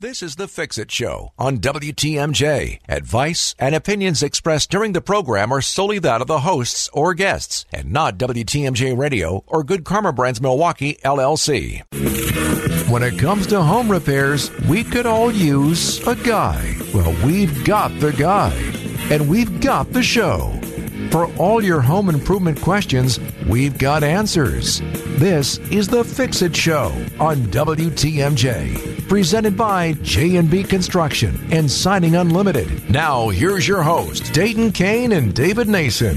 This is the Fix It Show on WTMJ. Advice and opinions expressed during the program are solely that of the hosts or guests and not WTMJ Radio or Good Karma Brands Milwaukee LLC. When it comes to home repairs, we could all use a guy. Well, we've got the guy, and we've got the show. For all your home improvement questions, we've got answers. This is the Fix It Show on WTMJ, presented by J&B Construction and Siding Unlimited. Now, here's your host, Dayton Kane and David Nason.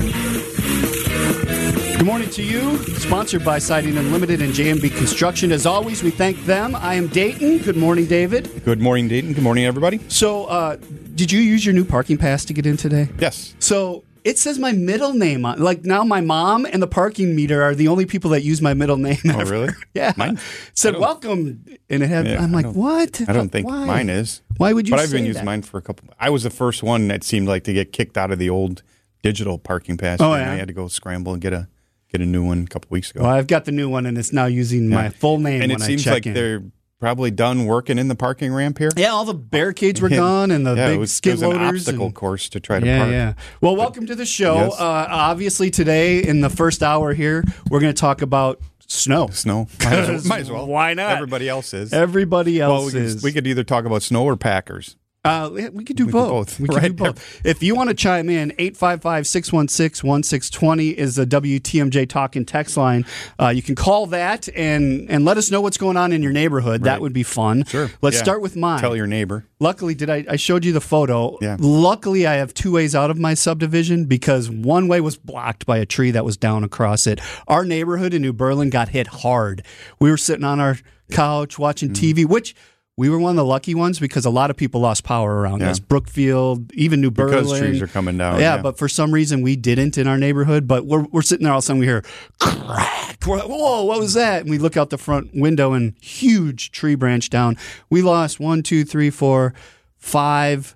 Good morning to you. Sponsored by Siding Unlimited and J&B Construction. As always, we thank them. I am Dayton. Good morning, David. Good morning, Dayton. Good morning, everybody. So, uh, did you use your new parking pass to get in today? Yes. So it says my middle name on. Like now, my mom and the parking meter are the only people that use my middle name. Oh, ever. really? Yeah. Mine- said welcome, and it had. Yeah, I'm like, don't- what? I don't think Why? mine is. Why would you? But I've been say using mine for a couple. I was the first one that seemed like to get kicked out of the old digital parking pass. Oh, and yeah? I had to go scramble and get a get a new one a couple weeks ago. Well, I've got the new one, and it's now using my full name and when it I seems check like in. they're probably done working in the parking ramp here. Yeah, all the barricades were gone, and the yeah, big it was, skid it was an loaders. obstacle and- course to try to Yeah, park. yeah. Well, welcome to the show. Yes. Uh, obviously, today in the first hour here, we're going to talk about snow. Snow. Might as, well, might as well. Why not? Everybody else is. Everybody well, else we could, is. we could either talk about snow or Packers. Uh, we could do We both. both, We could do both. If you want to chime in, 855-616-1620 is the WTMJ talking text line. Uh, you can call that and and let us know what's going on in your neighborhood. That would be fun. Sure. Let's Yeah. start with mine. Tell your neighbor. Luckily, did I? I showed you the photo. Yeah. Luckily, I have two ways out of my subdivision because one way was blocked by a tree that was down across it. Our neighborhood in New Berlin got hit hard. We were sitting on our couch watching Mm. TV, which we were one of the lucky ones because a lot of people lost power around Yeah. us. Brookfield, even New Berlin. Because trees are coming down. Yeah, but for some reason we didn't in our neighborhood. But we're, we're sitting there all of a sudden we hear crack. We're like, Whoa, what was that? And we look out the front window and huge tree branch down. We lost one, two, three, four, five,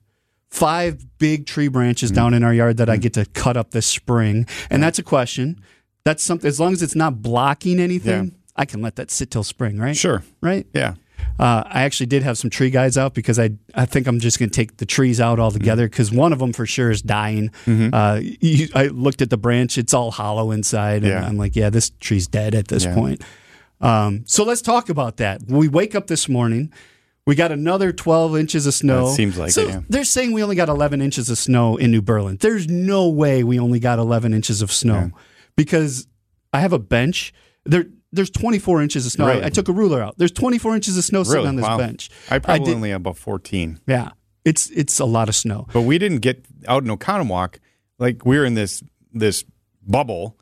five big tree branches Mm. down in our yard that I get to cut up this spring. And that's a question. That's something. As long as it's not blocking anything, Yeah. I can let that sit till spring, right? Sure. Right. Yeah. Uh, I actually did have some tree guys out because I I think I'm just going to take the trees out altogether because one of them for sure is dying. Uh, you, I looked at the branch; it's all hollow inside, and Yeah. I'm like, yeah, this tree's dead at this Yeah. point. Um, so let's talk about that. We wake up this morning, we got another 12 inches of snow. That seems like so it, yeah. They're saying we only got 11 inches of snow in New Berlin. There's no way we only got 11 inches of snow because I have a bench. There, there's 24 inches of snow. I- Really? I, took a ruler out. There's 24 inches of snow sitting on this Wow. bench. I probably did- only have about 14. Yeah, it's it's a lot of snow. But we didn't get out in Oconomowoc. Like we were in this this bubble.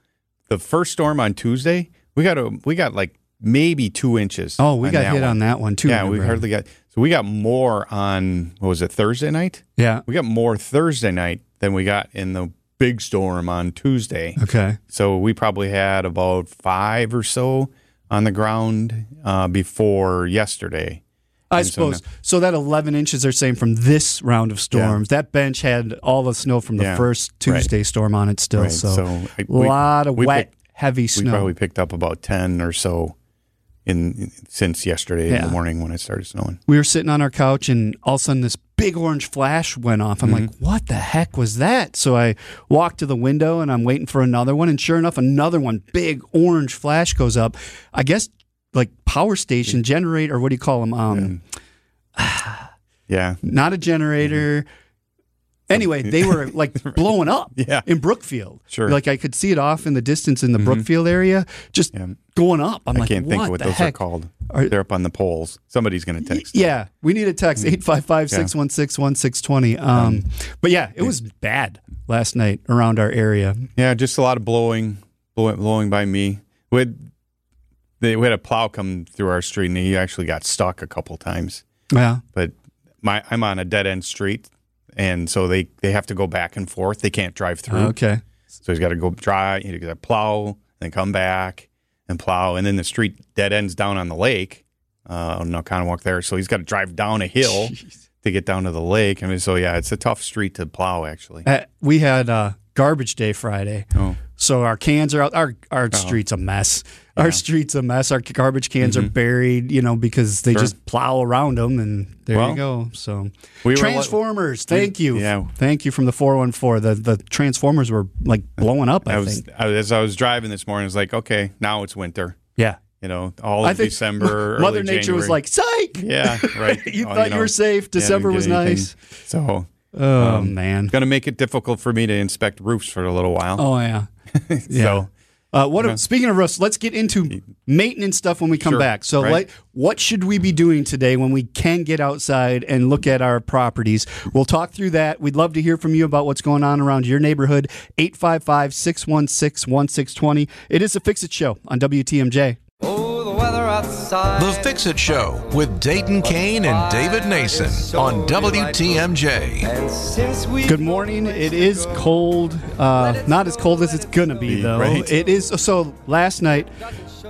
The first storm on Tuesday, we got a we got like maybe two inches. Oh, we got hit one. on that one too. Yeah, we hardly got. So we got more on what was it Thursday night? Yeah. We got more Thursday night than we got in the big storm on Tuesday. Okay. So we probably had about five or so on the ground uh, before yesterday. I And so suppose. So, that 11 inches they're saying from this round of storms. That bench had all the snow from the Yeah. first Tuesday storm on it still. Right, So, so a I- we- lot of we wet, picked- heavy We snow. probably picked up about ten or so in since yesterday in the morning when it started snowing. we were sitting on our couch and all of a sudden this big orange flash went off. I'm like, Mm-hmm. what the heck was that? So I walked to the window and I'm waiting for another one. And sure enough, another one, big orange flash goes up. I guess like power station generator, or what do you call them? Um, Yeah, Not a generator. Anyway, they were like blowing up Yeah. in Brookfield. Sure. Mm-hmm. Like I could see it off in the distance in the Brookfield area, just Yeah. going up. I'm I like, can't think what of what those heck? are called. Are- They're up on the poles. Somebody's going to text. Yeah, we need a text 855 616 1620. Um, but yeah, it was bad last night around our area. Yeah, just a lot of blowing, blowing, blowing by me. We had, they, we had a plow come through our street, and he actually got stuck a couple times. Yeah. But my I'm on a dead end street, and so they they have to go back and forth. They can't drive through. Okay. So he's got to go dry. He's got to plow, then come back and plow, and then the street dead ends down on the lake. Uh, on Oconomowoc there, so he's got to drive down a hill to get down to the lake. I mean, so yeah, it's a tough street to plow actually. Uh, we had uh, garbage day Friday. Oh, So our cans are out. Our our street's a mess. Our street's a mess. Our garbage cans are buried, you know, because they Mm-hmm. Sure. just plow around them, and there Well, you go. So we were transformers, thank you, yeah. thank you from the four one four. The the transformers were like blowing up. I, I was I, as I was driving this morning, I was like, okay, now it's winter. yeah. You know, all of December, Mother Nature was like, "Psych." yeah, right. You Oh, thought you know, were safe. December didn't was anything. nice. So Oh man. going to make it difficult for me to inspect roofs for a little while. Oh yeah. yeah. So Uh, what? Speaking of roofs, let's get into maintenance stuff when we come Sure, back. So, right. like, what should we be doing today when we can get outside and look at our properties? We'll talk through that. We'd love to hear from you about what's going on around your neighborhood. 855 616 1620. It is a Fix It Show on WTMJ. The outside. The Fix It Show with Dayton Kane and David Nason on WTMJ. And since we Good morning. It is cold. Uh, not as cold as it's gonna be, Be, though. right. It is. So last night,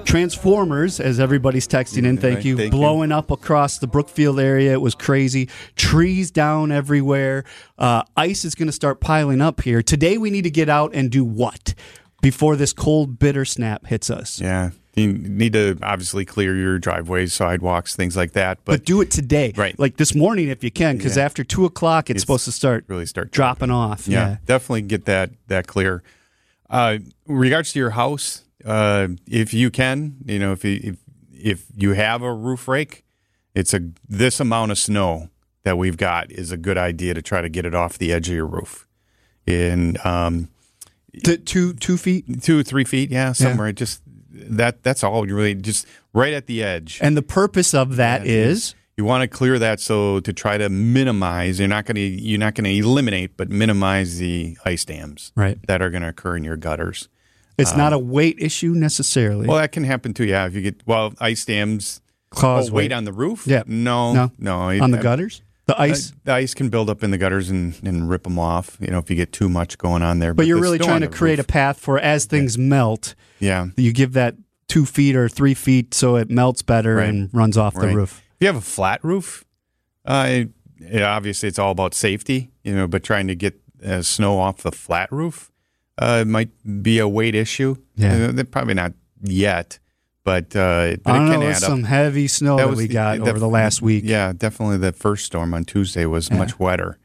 Transformers, as everybody's texting in, thank you, thank you. blowing up across the Brookfield area. It was crazy. Trees down everywhere. Uh, ice is going to start piling up here. Today, we need to get out and do what before this cold, bitter snap hits us? yeah, you need to obviously clear your driveways, sidewalks, things like that. But But, do it today, Right. Like this morning, if you can, because Yeah. after two o'clock, it's, supposed to start really start dropping off. yeah, yeah. definitely get that that clear. Uh, regards to your house, uh, if you can, you know, if you, if if you have a roof rake, it's a this amount of snow that we've got is a good idea to try to get it off the edge of your roof. In um, two two feet. two three feet, yeah, somewhere. Just that that's all you really just right at the edge. And the purpose of that is you want to clear that so to try to minimize you're not going to you're not going to eliminate but minimize the ice dams Right. that are going to occur in your gutters it's not a weight issue necessarily. well that can happen too yeah if you get well ice dams Cause oh, weight on the roof Yeah. no No. no on the uh, gutters, the uh, ice. the ice can build up in the gutters and, and rip them off you know if you get too much going on there but you're really trying to create roof- a path for as things melt, yeah you give that two feet or three feet so it melts better Right. and runs off the roof. If you have a flat roof, uh, it, it- obviously it's all about safety, you know, but trying to get uh, snow off the flat roof uh, might be a weight issue. Yeah. Uh, they're probably not yet, but, uh, but I don't it know. can It was up. some heavy snow that, we got the- over the last week. Yeah, definitely the first storm on Tuesday was Yeah. much wetter.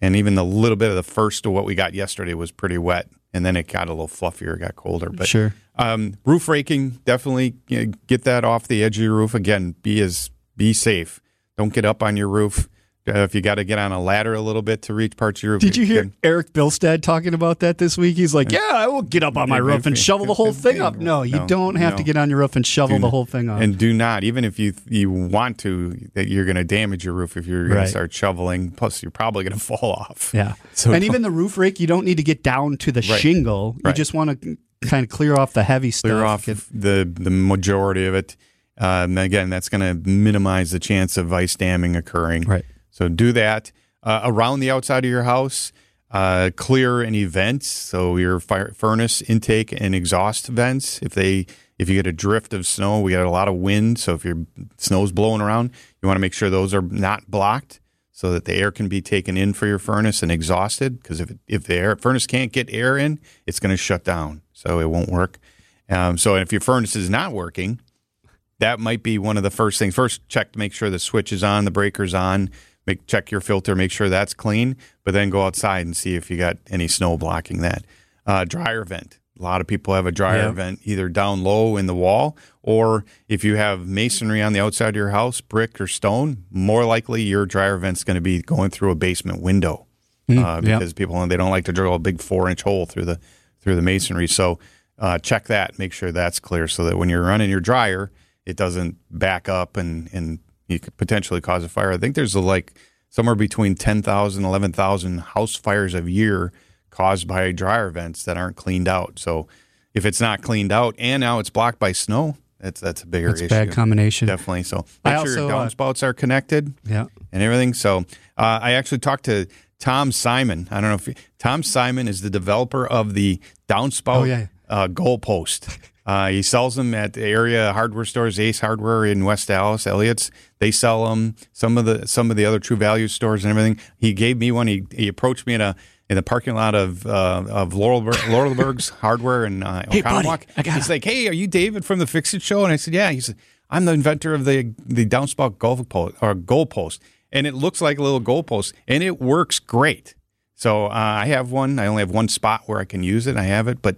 And even the little bit of the first of what we got yesterday was pretty wet. And then it got a little fluffier, got colder. But Sure. um, roof raking, definitely you know, get that off the edge of your roof. Again, be as be safe. Don't get up on your roof. Uh, if you got to get on a ladder a little bit to reach parts of your roof. Did you hear Eric Bilstad talking about that this week? He's like, "Yeah, I will get up on my roof and shovel the whole thing up." No, you No, don't have to get on your roof and shovel Do the whole thing up. And do not, even if you you want to, that you're going to damage your roof if you're going Right. to start shoveling. Plus, you're probably going to fall off. Yeah. So and even the roof rake, you don't need to get down to the Right. shingle. You Right. just want to kind of clear off the heavy stuff. clear off the the majority of it. Um, again, that's going to minimize the chance of ice damming occurring. Right. So do that uh, around the outside of your house. Uh, clear any vents, so your fire, furnace intake and exhaust vents. If they if you get a drift of snow, we get a lot of wind. So if your snow's blowing around, you want to make sure those are not blocked, so that the air can be taken in for your furnace and exhausted. Because if if the air furnace can't get air in, it's going to shut down, so it won't work. Um, so if your furnace is not working, that might be one of the first things. First, check to make sure the switch is on, the breaker's on. Make check your filter, make sure that's clean. But then go outside and see if you got any snow blocking that. Uh, dryer vent. A lot of people have a dryer Yeah. vent either down low in the wall, or if you have masonry on the outside of your house, brick or stone, more likely your dryer vent's going to be going through a basement window uh, yeah. because people they don't like to drill a big four inch hole through the through the masonry. So uh, check that, make sure that's clear, so that when you're running your dryer, it doesn't back up and and you could potentially cause a fire. I think there's like somewhere between 10,000, 11,000 house fires a year caused by dryer vents that aren't cleaned out. So if it's not cleaned out and now it's blocked by snow, that's that's a bigger That's issue. bad combination. Definitely. So I make sure your uh, downspouts are connected Yeah. and everything. So uh, I actually talked to Tom Simon. I don't know if you, Tom Simon is the developer of the downspout Oh, yeah. uh, goalpost. Uh, he sells them at the area hardware stores, Ace Hardware in West Allis, Elliott's. They sell them. Some of the some of the other True Value stores and everything. He gave me one. He, he approached me in a in the parking lot of uh, of Lorleberg, Lorleberg's Hardware in uh, Hey, buddy, Oconomowoc. I got He's like, "Hey, are you David from the Fix It Show?" And I said, "Yeah." He said, "I'm the inventor of the the downspout golf post or goal post, and it looks like a little goal post, and it works great." So uh, I have one. I only have one spot where I can use it. I have it, but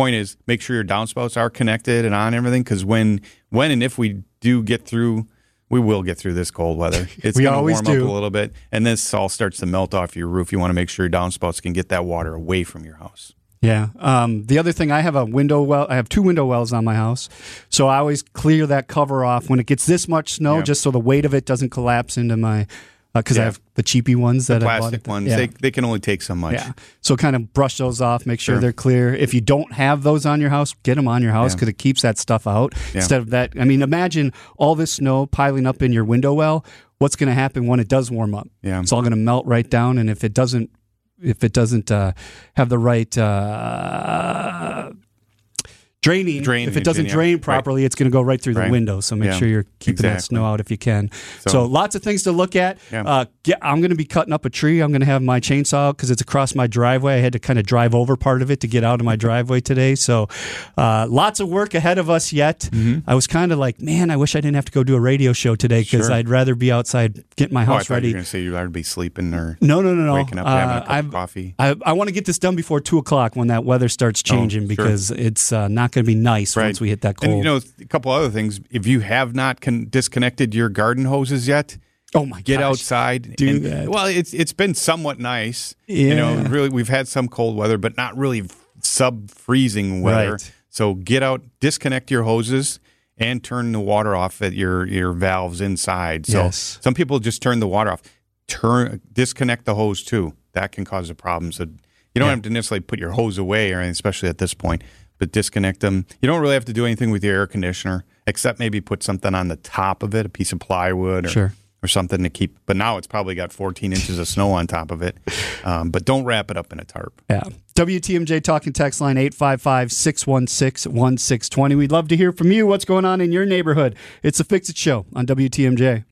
point is, make sure your downspouts are connected and on everything. Because when when and if we do get through, we will get through this cold weather. It's We going to always warm do. up a little bit, and this all starts to melt off your roof. You want to make sure your downspouts can get that water away from your house. Yeah. Um, the other thing, I have a window well. I have two window wells on my house, so I always clear that cover off when it gets this much snow, Yeah. just so the weight of it doesn't collapse into my. Because I Yeah. have the cheapy ones that I bought. Plastic at the- ones, Yeah. they, they can only take so much. Yeah. So kind of brush those off, make sure Sure. they're clear. If you don't have those on your house, get them on your house Yeah. because it keeps that stuff out. Yeah. Instead of that, I mean, imagine all this snow piling up in your window well. What's going to happen when it does warm up? Yeah. It's all going to melt right down, and if it doesn't, if it doesn't uh, have the right. Uh, Draining. Drainage, if it doesn't yeah. drain Right. properly, it's going to go right through the window. So make Yeah. sure you're keeping that snow out if you can. So, So- lots of things to look at. Yeah. Uh, get, I'm going to be cutting up a tree. I'm going to have my chainsaw because it's across my driveway. I had to kind of drive over part of it to get out of my driveway today. So uh, lots of work ahead of us yet. I was kind of like, man, I wish I didn't have to go do a radio show today because Sure. I'd rather be outside getting my Oh, I house you ready. were going to say you'd rather be sleeping or No, no, no, no. waking up and having a Uh, cup I've- of coffee. I, I want to get this done before two o'clock when that weather starts changing sure. because it's uh, not going to be nice Right. once we hit that cold. And you know, a couple other things. If you have not con- disconnected your garden hoses yet, oh my get gosh. outside. Do and- that. Well, it's it's been somewhat nice. You know, really, we've had some cold weather, but not really sub freezing weather. Right. So get out, disconnect your hoses, and turn the water off at your your valves inside. So Yes. some people just turn the water off. Turn disconnect the hose too. That can cause a problem. So you don't Yeah. have to necessarily put your hose away or anything, especially at this point. But disconnect them. You don't really have to do anything with your air conditioner, except maybe put something on the top of it, a piece of plywood or Sure. or something to keep. But now it's probably got 14 inches of snow on top of it. Um, but don't wrap it up in a tarp. Yeah. WTMJ talking text line 855 616 1620. We'd love to hear from you. What's going on in your neighborhood? It's a Fix It Show on WTMJ.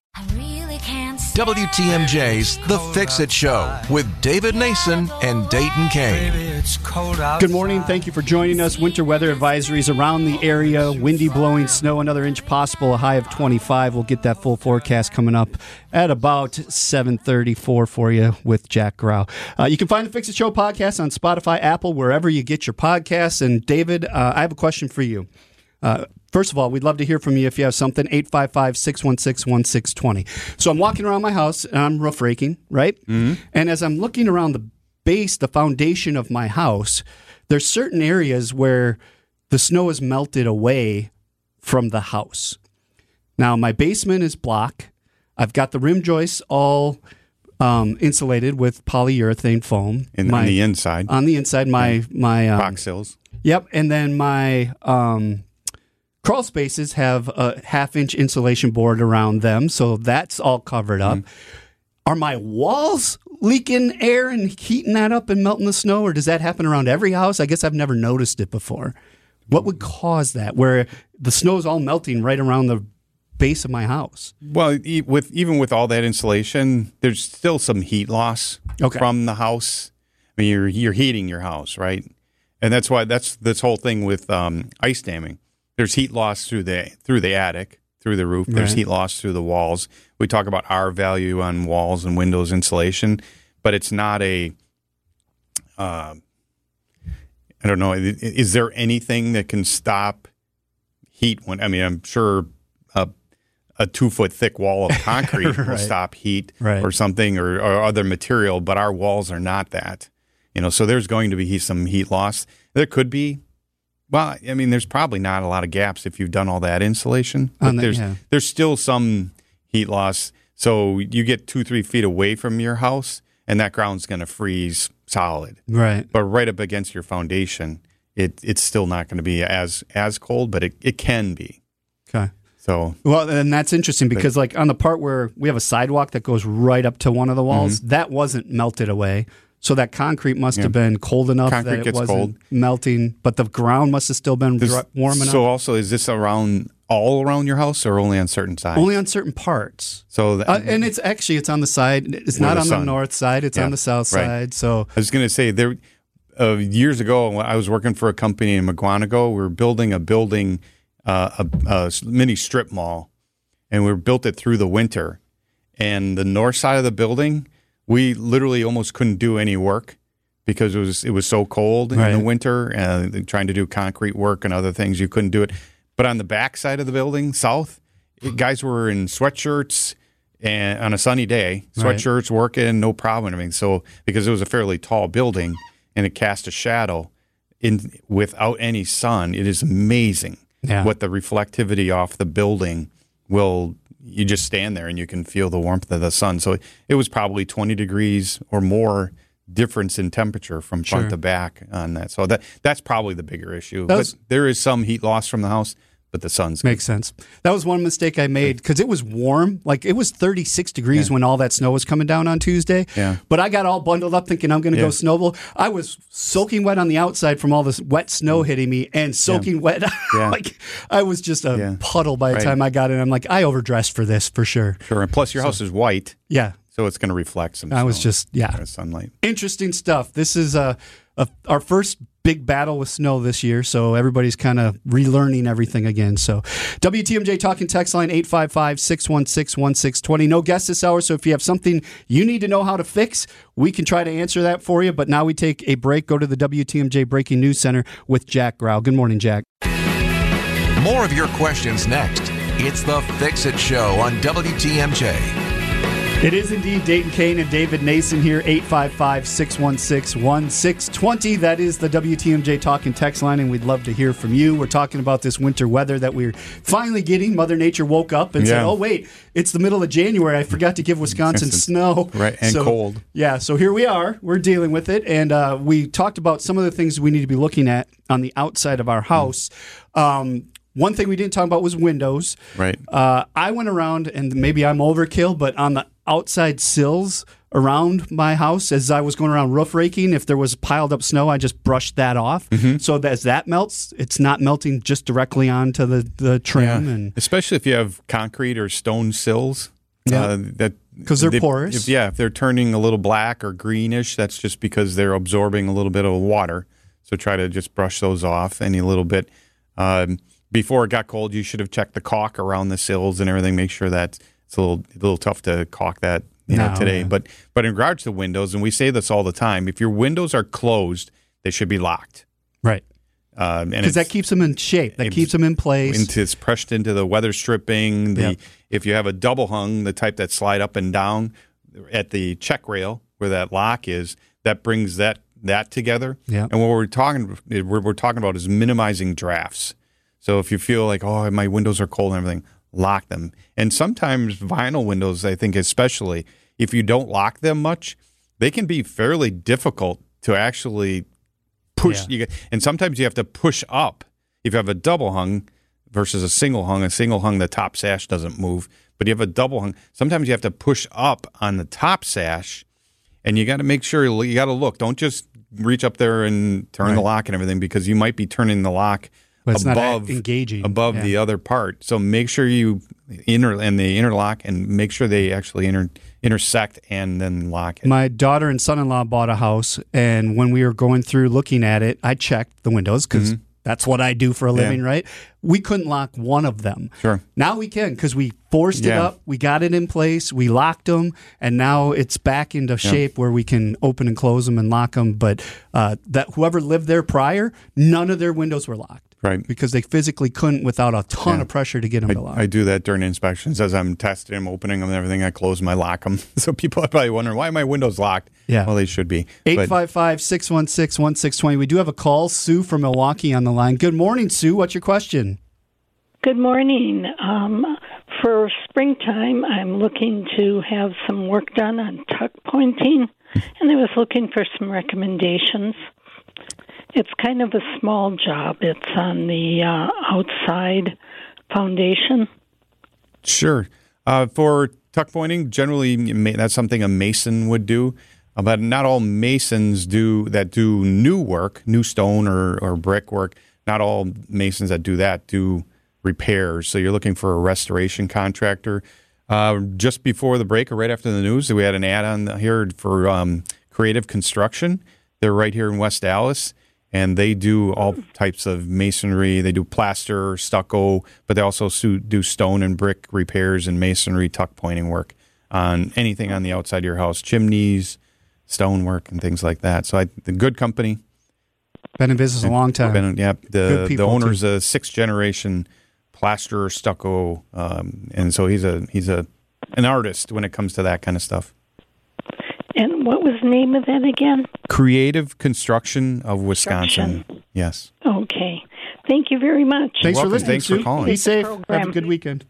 WTMJ's The Fix It Show with David Nason and Dayton Kane. Baby, it's cold outside. Good morning. Thank you for joining us. Winter weather advisories around the area. Windy, blowing, snow, another inch possible. A high of 25. We'll get that full forecast coming up at about 7:34 for you with Jack Grau. Uh, you can find the Fix It Show podcast on Spotify, Apple, wherever you get your podcasts. And David, uh, I have a question for you. Uh, first of all, we'd love to hear from you if you have something. 855 616 1620. So I'm walking around my house and I'm roof raking, right? Mm-hmm. And as I'm looking around the base, the foundation of my house, there's certain areas where the snow is melted away from the house. Now, my basement is block. I've got the rim joists all um, insulated with polyurethane foam. In, my, on the inside, on the inside, my my um, box sills. Yep, and then my um, crawl spaces have a half inch insulation board around them, so that's all covered up. Are my walls leaking air and heating that up and melting the snow, or does that happen around every house? I guess I've never noticed it before. What would cause that, where the snow is all melting right around the base of my house? Well, e- with even with all that insulation, there's still some heat loss Okay. from the house. I mean, you're you're heating your house, right? And that's why that's this whole thing with um, ice damming. There's heat loss through the through the attic, through the roof. There's Right. heat loss through the walls. We talk about R value on walls and windows insulation, but it's not a. Uh, I don't know. Is there anything that can stop heat? When I mean, I'm sure a a two foot thick wall of concrete will stop heat Right. or something or, or other material, but our walls are not that. You know, so there's going to be some heat loss. There could be. Well, I mean, there's probably not a lot of gaps if you've done all that insulation, but the- there's yeah. there's still some heat loss. So you get two three feet away from your house, and that ground's going to freeze solid. Right. But right up against your foundation, it it's still not going to be as as cold, but it, it can be. Okay. So Well, and that's interesting because, like, on the part where we have a sidewalk that goes right up to one of the walls, Mm-hmm. that wasn't melted away. So that concrete must have been cold enough Concrete that it wasn't cold. melting, but the ground must have still been Does- dry, warm enough. So also, is this around all around your house or only on certain sides? Only on certain parts. so that, Uh, and it's actually it's on the side. It's not the on sun- the north side. It's Yeah, on the south right. side. So I was going to say there uh, years ago I was working for a company in Mukwonago. We were building a building, uh, a, a mini strip mall, and we built it through the winter. And the north side of the building, we literally almost couldn't do any work because it was it was so cold in the winter. And trying to do concrete work and other things, you couldn't do it. But on the back side of the building, south, guys were in sweatshirts and on a sunny day, Right. sweatshirts working, no problem. I mean, so because it was a fairly tall building and it cast a shadow in without any sun, it is amazing Yeah. what the reflectivity off the building will. You just stand there and you can feel the warmth of the sun. So it was probably 20 degrees or more difference in temperature from front Sure. to back on that. So that that's probably the bigger issue. That was- but there is some heat loss from the house, but the sun's Makes sense. That was one mistake I made because it was warm. Like it was 36 degrees when all that snow was coming down on Tuesday. Yeah. But I got all bundled up thinking I'm going to Yeah. go snowball. I was soaking wet on the outside from all this wet snow hitting me and soaking wet. Mm. Yeah. like I was just a Yeah. puddle by the Right. time I got in. I'm like, I overdressed for this for sure. sure. And plus, your house is white, Yeah. so it's going to reflect some. I was just, yeah. sunlight. interesting stuff. This is uh, a, our first big battle with snow this year, so everybody's kind of relearning everything again. So, WTMJ talking text line 855 616 1620. No guests this hour, so if you have something you need to know how to fix, we can try to answer that for you. But now we take a break, go to the WTMJ Breaking News Center with Jack Grau. Good morning, Jack. More of your questions next. It's the Fix It Show on WTMJ. It is indeed Dayton Kane and David Nason here, 855 616 1620. That is the WTMJ talking text line, and we'd love to hear from you. We're talking about this winter weather that we're finally getting. Mother Nature woke up and said, oh, wait, it's the middle of January. I forgot to give Wisconsin snow. Right, and So- cold. Yeah, so here we are. We're dealing with it. And uh, we talked about some of the things we need to be looking at on the outside of our house. Um, one thing we didn't talk about was windows. Right. Uh, I went around, and maybe I'm overkill, but on the outside sills around my house, as I was going around roof raking, if there was piled up snow, I just brushed that off. Mm-hmm. So that as that melts, it's not melting just directly onto the, the trim. And especially if you have concrete or stone sills. Yeah. uh, that 'Cause they're they- porous. If, yeah, if they're turning a little black or greenish, that's just because they're absorbing a little bit of water. So try to just brush those off any little bit. Um, before it got cold, you should have checked the caulk around the sills and everything. Make sure that it's a little a little tough to caulk that you know No, today. yeah. But but in regards to windows, and we say this all the time, if your windows are closed, they should be locked. right. Um, and Because that keeps them in shape, that keeps them in place. into it's pressed into the weather stripping. The Yep. if you have a double hung, the type that slide up and down at the check rail where that lock is, that brings that that together. Yep. And what we're talking what we're talking about is minimizing drafts. So if you feel like oh my windows are cold and everything, lock them. And sometimes vinyl windows, I think especially if you don't lock them much, they can be fairly difficult to actually push. Yeah. You get, and sometimes you have to push up. If you have a double hung versus a single hung, a single hung, the top sash doesn't move. But you have a double hung. Sometimes you have to push up on the top sash, and you got to make sure you got to look. Don't just reach up there and turn the lock and everything because you might be turning the lock But it's not above engaging. above Yeah. the other part. So make sure you inter and they interlock and make sure they actually inter, intersect and then lock it. My daughter and son in law bought a house, and when we were going through looking at it, I checked the windows because that's what I do for a Mm-hmm. Yeah. living, right? We couldn't lock one of them. Sure. Now we can because we forced it up, we got it in place, we locked them, and now it's back into shape where we can open and close them and lock them. But uh, that whoever lived there prior, none of their windows were locked. Right. Because they physically couldn't without a ton Yeah. of pressure to get them to lock. I do that during inspections as I'm testing them, opening them, and everything. I close them, I lock them. So people are probably wondering why are my windows locked. Yeah. well they should be. But 855 616 1620. We do have a call. Sue from Milwaukee on the line. Good morning, Sue. What's your question? Good morning. Um, for springtime, I'm looking to have some work done on tuck pointing, and I was looking for some recommendations. It's kind of a small job. It's on the uh, outside foundation. Sure. Uh, for tuck pointing, generally that's something a mason would do, uh, but not all masons do that do new work, new stone or, or brick work. Not all masons that do that do repairs. So you're looking for a restoration contractor. Uh, just before the break or right after the news, we had an ad on here for um, Creative Construction. They're right here in West Allis, and they do all types of masonry. They do plaster, stucco, but they also do stone and brick repairs and masonry tuck pointing work on anything on the outside of your house, chimneys, stonework, and things like that. So I, the good company. Been in business a long time. Been, yeah, the the owner's a sixth generation plasterer, stucco, um, and so he's a he's a an artist when it comes to that kind of stuff. And what was the name of that again? Creative Construction of Wisconsin. Yes. Okay. Thank you very much. Thanks for listening. Thanks for calling. Be safe. Have a good weekend.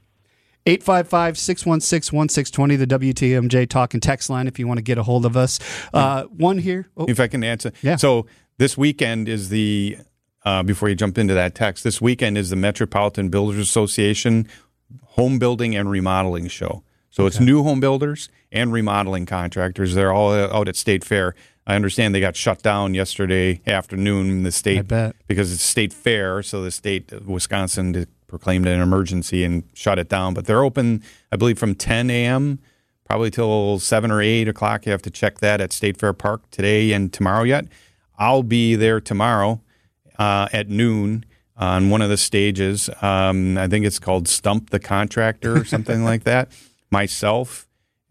855 616 1620, the WTMJ talk and text line if you want to get a hold of us. Uh, one here. Oh, If I can answer. Yeah. So this weekend is the uh, before you jump into that text. This weekend is the Metropolitan Builders Association home building and remodeling show. So it's new home builders and remodeling contractors. They're all out at State Fair. I understand they got shut down yesterday afternoon. The state I bet. because it's state fair, so the state of Wisconsin proclaimed an emergency and shut it down. But they're open, I believe, from 10 a.m. probably till seven or eight o'clock. You have to check that at State Fair Park today and tomorrow. Yet I'll be there tomorrow uh, at noon on one of the stages. Um, I think it's called Stump the Contractor or something like that. Myself,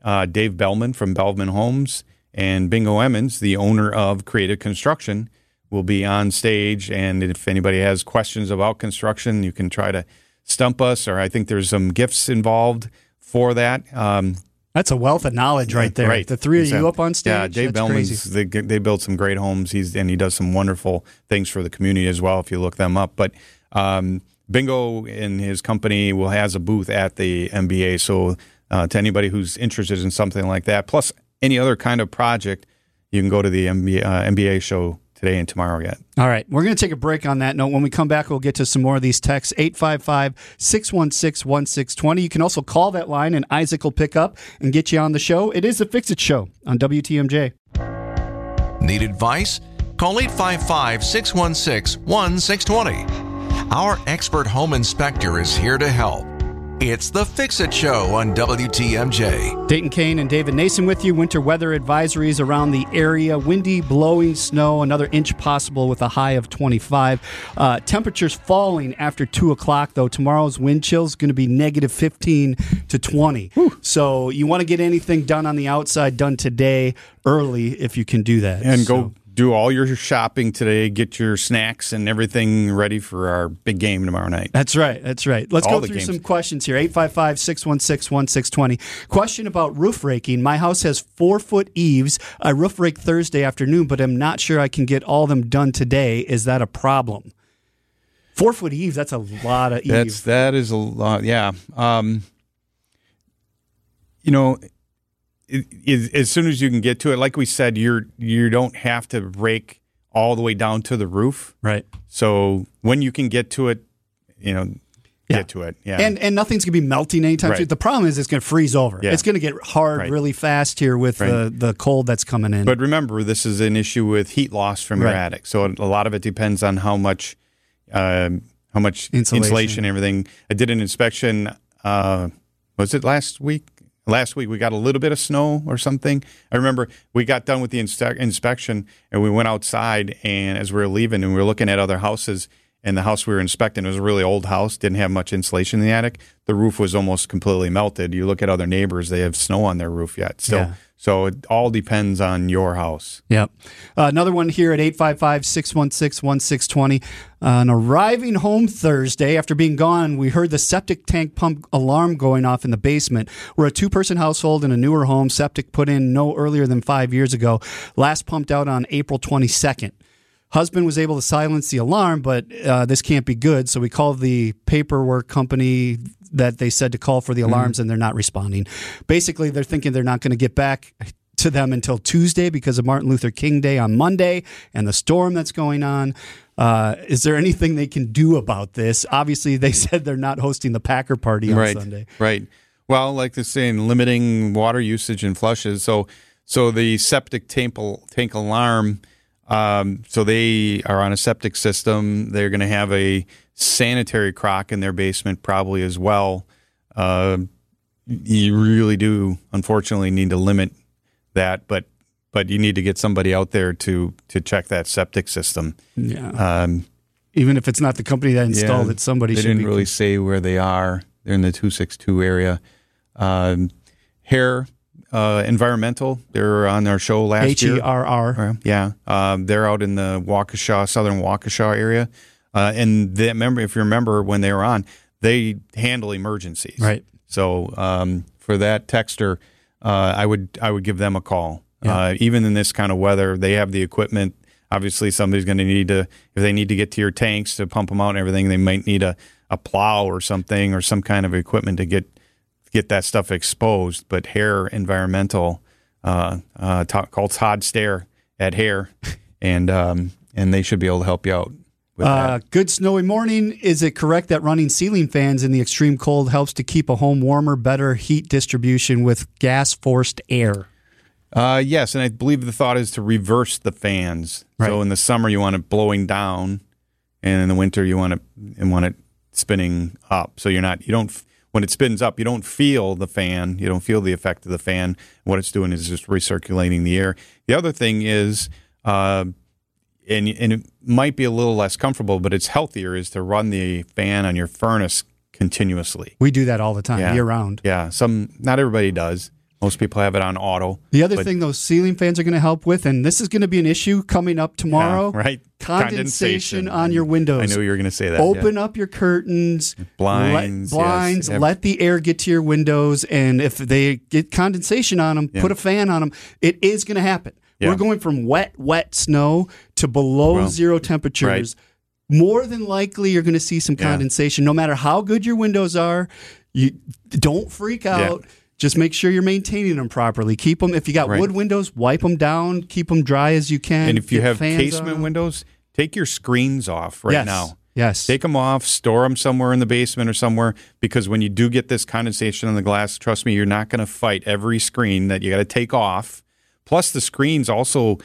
uh, Dave Belman from Belman Homes, and Bingo Emmons, the owner of Creative Construction, will be on stage. And if anybody has questions about construction, you can try to stump us. Or I think there's some gifts involved for that. Um, that's a wealth of knowledge right there. Right. The three of you up on stage. Yeah, Dave that's Belman's they, they build some great homes. He's and he does some wonderful things for the community as well. If you look them up, but um, Bingo and his company will has a booth at the MBA. So uh, to anybody who's interested in something like that, plus any other kind of project, you can go to the MBA, uh, MBA show today and tomorrow yet. All right. We're going to take a break on that note. When we come back, we'll get to some more of these texts 855 616 1620. You can also call that line, and Isaac will pick up and get you on the show. It is the Fix It Show on WTMJ. Need advice? Call 855 616 1620. Our expert home inspector is here to help. It's the Fix It Show on WTMJ. Dayton Kane and David Nason with you. Winter weather advisories around the area. Windy, blowing snow, another inch possible with a high of 25. Uh, temperatures falling after 2 o'clock, though. Tomorrow's wind chill is going to be negative 15 to 20. So you want to get anything done on the outside done today early if you can do that. And So- go do all your shopping today. Get your snacks and everything ready for our big game tomorrow night. That's right. That's right. Let's All go through games. some questions here. 855 616 1620. Question about roof raking. My house has four foot eaves. I roof rake Thursday afternoon, but I'm not sure I can get all them done today. Is that a problem? Four foot eaves, that's a lot of That's eaves. that is a lot. Yeah. Um, you know, it, it, as soon as you can get to it, like we said, you're you don't have to rake all the way down to the roof. Right. So when you can get to it, you know, Yeah. get to it. Yeah. And and nothing's going to be melting anytime Right. soon. The problem is it's going to freeze over. Yeah. It's going to get hard Right. really fast here with Right. the, the cold that's coming in. But remember, this is an issue with heat loss from your attic. So a lot of it depends on how much, um, how much Insulation. insulation. and everything. I did an inspection. Uh, was it last week? Last week we got a little bit of snow or something. I remember we got done with the inste- inspection and we went outside and as we were leaving and we were looking at other houses and the house we were inspecting was a really old house, didn't have much insulation in the attic. The roof was almost completely melted. You look at other neighbors, they have snow on their roof yet. Still, Yeah. so it all depends on your house. Yep. Uh, another one here at 855 616 1620. On arriving home Thursday, after being gone, we heard the septic tank pump alarm going off in the basement. We're a two person household in a newer home, septic put in no earlier than five years ago, last pumped out on April 22nd. Husband was able to silence the alarm, but uh, this can't be good. So we called the paperwork company that they said to call for the alarms, and they're not responding. Basically, they're thinking they're not going to get back to them until Tuesday because of Martin Luther King Day on Monday and the storm that's going on. Uh, is there anything they can do about this? Obviously, they said they're not hosting the Packer party on right, Sunday. Right. Well, like they're saying, limiting water usage and flushes. So, so the septic tank, tank alarm Um, so they are on a septic system. They're going to have a sanitary crock in their basement probably as well. Uh, you really do, unfortunately, need to limit that, but but you need to get somebody out there to to check that septic system. Yeah. Um, Even if it's not the company that installed yeah, it, somebody They didn't be. really say where they are. They're in the two six two area. Um, Herr uh, Environmental. They're on our show last H year. E R R. Uh, Yeah, um, they're out in the Waukesha, southern Waukesha area, uh, and they, remember if you remember when they were on, they handle emergencies. Right. So um, for that texter, uh, I would I would give them a call. Yeah. Uh, even in this kind of weather, they have the equipment. Obviously, somebody's going to need to if they need to get to your tanks to pump them out and everything. They might need a, a plow or something or some kind of equipment to get get that stuff exposed. But Herr Environmental, uh, uh, called Todd Stare at Herr, and um, and they should be able to help you out with Uh, that. good snowy morning. Is it correct that running ceiling fans in the extreme cold helps to keep a home warmer, better heat distribution with gas forced air? Uh, yes, and I believe the thought is to reverse the fans. Right. So in the summer you want it blowing down, and in the winter you want it and want it spinning up. So you're not you don't when it spins up you don't feel the fan. You don't feel the effect of the fan. What it's doing is just recirculating the air. The other thing is. Uh, and, and it might be a little less comfortable, but it's healthier is to run the fan on your furnace continuously. We do that all the time, Yeah. year round. Yeah, some not everybody does. Most people have it on auto. The other thing those ceiling fans are going to help with, and this is going to be an issue coming up tomorrow, Yeah, right? Condensation, on your windows. I knew you were going to say that. yeah. Open up your curtains, Blinds, let, blinds. yes. Let the air get to your windows, and if they get condensation on them, put a fan on them. It is going to happen. Yeah. We're going from wet, wet snow to below Well, zero temperatures. More than likely, you're going to see some Yeah. condensation. No matter how good your windows are, you don't freak out. Just make sure you're maintaining them properly. Keep them. If you got Right. wood windows, wipe them down. Keep them dry as you can. And if you have casement 'em. windows, take your screens off right yes. now. Yes. Take them off, store them somewhere in the basement or somewhere because when you do get this condensation on the glass, trust me, you're not going to fight every screen that you got to take off. Plus, the screens also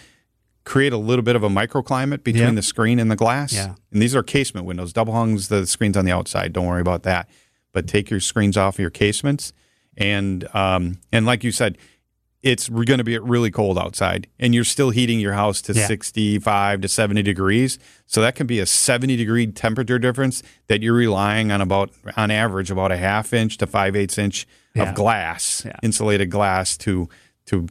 create a little bit of a microclimate between Yeah. the screen and the glass. Yeah. And these are casement windows. Double hungs, the screens on the outside. Don't worry about that. But take your screens off of your casements. And um, and like you said, it's going to be really cold outside, and you're still heating your house to Yeah. 65 to 70 degrees. So that can be a 70 degree temperature difference that you're relying on about, on average, about a half inch to five eighths inch Yeah. of glass, Yeah. insulated glass, to to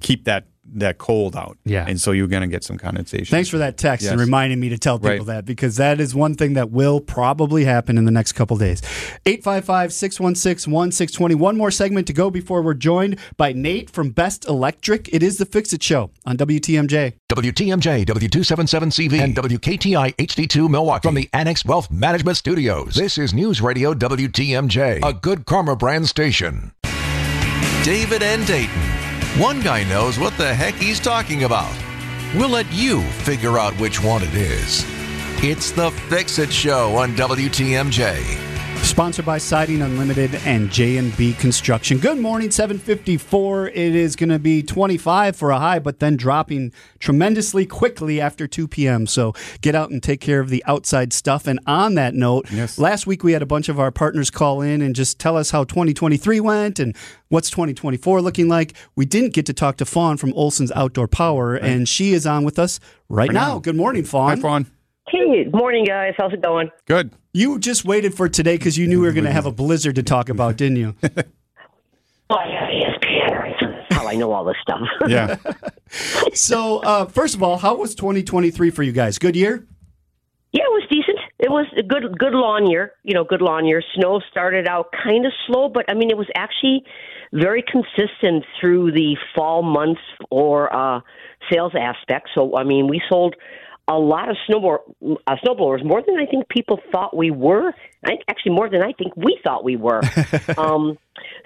keep that that cold out. Yeah. and so you're going to get some condensation. Thanks for that text and reminding me to tell people Right. that because that is one thing that will probably happen in the next couple days. 855 616 1620. One more segment to go before we're joined by Nate from Best Electric. It is the Fix It Show on WTMJ. WTMJ, W277CV, and WKTI HD2 Milwaukee from the Annex Wealth Management Studios. This is News Radio WTMJ, a good karma brand station. David and Dayton. One guy knows what the heck he's talking about. We'll let you figure out which one it is. It's the Fix It Show on WTMJ. Sponsored by Siding Unlimited and J&B Construction. Good morning, 754. It is going to be 25 for a high, but then dropping tremendously quickly after 2 p.m. So get out and take care of the outside stuff. And on that note, Yes. last week we had a bunch of our partners call in and just tell us how 2023 went and what's 2024 looking like. We didn't get to talk to Fawn from Olson's Outdoor Power, and she is on with us right, now. now. Good morning, Fawn. Hi, Fawn. Hey, good morning, guys. How's it going? Good. You just waited for today because you knew we were going to have a blizzard to talk about, didn't you? Oh, yeah, ESPN. How I know all this stuff. Yeah. So, uh, first of all, how was 2023 for you guys? Good year? yeah, it was decent. It was a good, good lawn year. You know, good lawn year. Snow started out kind of slow, but I mean, it was actually very consistent through the fall months or uh, sales aspect. So, I mean, we sold a lot of snowboard uh, snowblowers, more than I think people thought we were. I think actually more than I think we thought we were. um,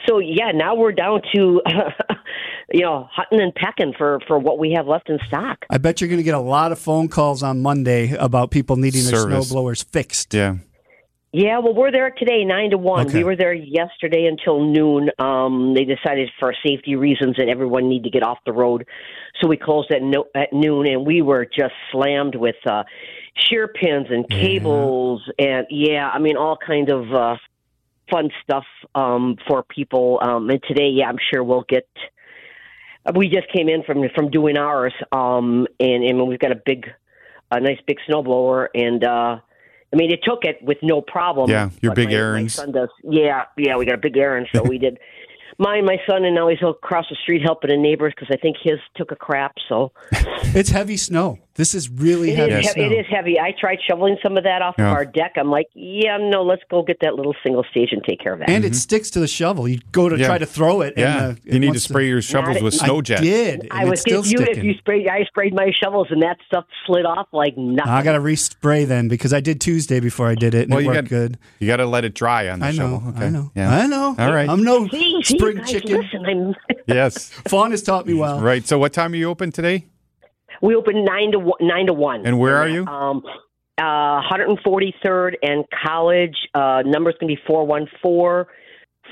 so yeah, now we're down to you know hunting and pecking for for what we have left in stock. I bet you're going to get a lot of phone calls on Monday about people needing their snowblowers fixed. Yeah. Yeah, well, we're there today, nine to one. Okay. We were there yesterday until noon. Um, they decided for safety reasons that everyone need to get off the road, so we closed at, no, at noon, and we were just slammed with uh, shear pins and cables, and yeah, I mean all kind of uh, fun stuff um, for people. Um, and today, yeah, I'm sure we'll get. We just came in from from doing ours, um, and and we've got a big, a nice big snowblower, and. uh I mean, it took it with no problem. Yeah, your big my, Ariens. My son does. Yeah, yeah, we got a big Ariens, so we did. Mine, my son, and now he's across the street helping a neighbor because I think his took a crap. So It's heavy snow. This is really it heavy is, snow. it is heavy. I tried shoveling some of that off Yeah. of our deck. I'm like, yeah, no, let's go get that little single stage and take care of that. And it sticks to the shovel. You go to Mm-hmm. Yeah. try to throw it. Yeah, and, uh, you it need to wants spray your shovels with I snow jet. I did. I was it's still if you if you sprayed, I sprayed my shovels and that stuff slid off like nothing. I got to respray then because I did Tuesday before I did it and Well, it you worked got good. You got to let it dry on the I know. shovel. Okay. I know. Yeah. I know. All right. I'm no See, see, spring you guys, chicken. Listen, I'm. yes. Fawn has taught me well. Right. So, what time are you open today? We open nine to one, nine to one. And where are you? Um, uh, 143rd and College. Uh, number's gonna be 414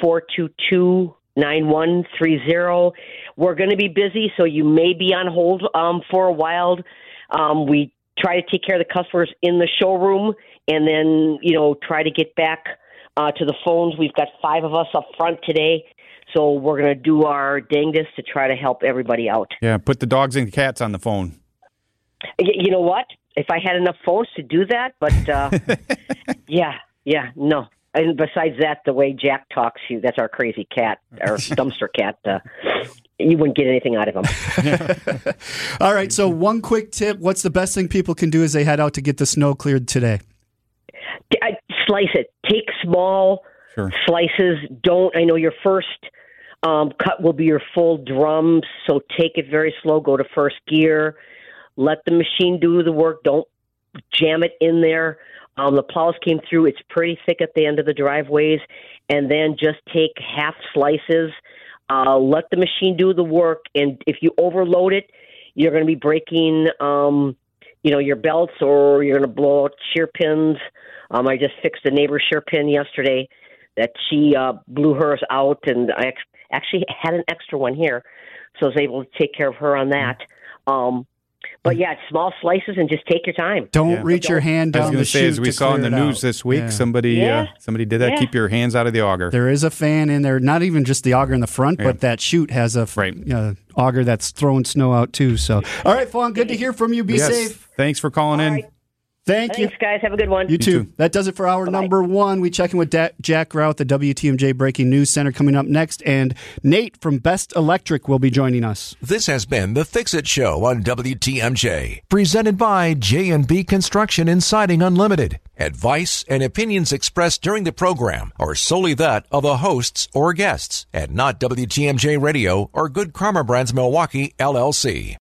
422 9130. We're gonna be busy, so you may be on hold um, for a while. Um, we try to take care of the customers in the showroom, and then you know try to get back uh, to the phones. We've got five of us up front today. So we're going to do our dangest to try to help everybody out. Yeah. Put the dogs and cats on the phone. Y- You know what? If I had enough phones to do that, but uh, yeah, yeah, no. And besides that, the way Jack talks, you that's our crazy cat, our dumpster cat. Uh, you wouldn't get anything out of him. All right. So, one quick tip what's the best thing people can do as they head out to get the snow cleared today? I- Slice it. Take small Sure. slices. Don't. I know your first um, cut will be your full drum, so take it very slow. Go to first gear. Let the machine do the work. Don't jam it in there. Um, the plows came through. It's pretty thick at the end of the driveways, and then just take half slices. Uh, let the machine do the work, and if you overload it, you're going to be breaking, um, you know, your belts, or you're going to blow out shear pins. Um, I just fixed a neighbor's shear pin yesterday that she uh, blew hers out, and I ex- actually had an extra one here, so I was able to take care of her on that. Um, but yeah, small slices and just take your time. Don't Yeah. reach your hand I was down going the say, chute as we saw in the news out. this week, Yeah. somebody Yeah. uh, somebody did that. Yeah. Keep your hands out of the auger. There is a fan in there, not even just the auger in the front, Yeah. but that chute has a f- Right. uh, auger that's throwing snow out too. So, all right, Fawn, good to hear from you. Be yes. safe. Thanks for calling in. All right. Thank you. Thanks, guys. Have a good one. You too. too. That does it for hour number one. We check in with da- Jack Routh, the WTMJ Breaking News Center, coming up next, and Nate from Best Electric will be joining us. This has been the Fix It Show on WTMJ, presented by J&B Construction and Siding Unlimited. Advice and opinions expressed during the program are solely that of the hosts or guests, and not WTMJ Radio or Good Karma Brands Milwaukee LLC.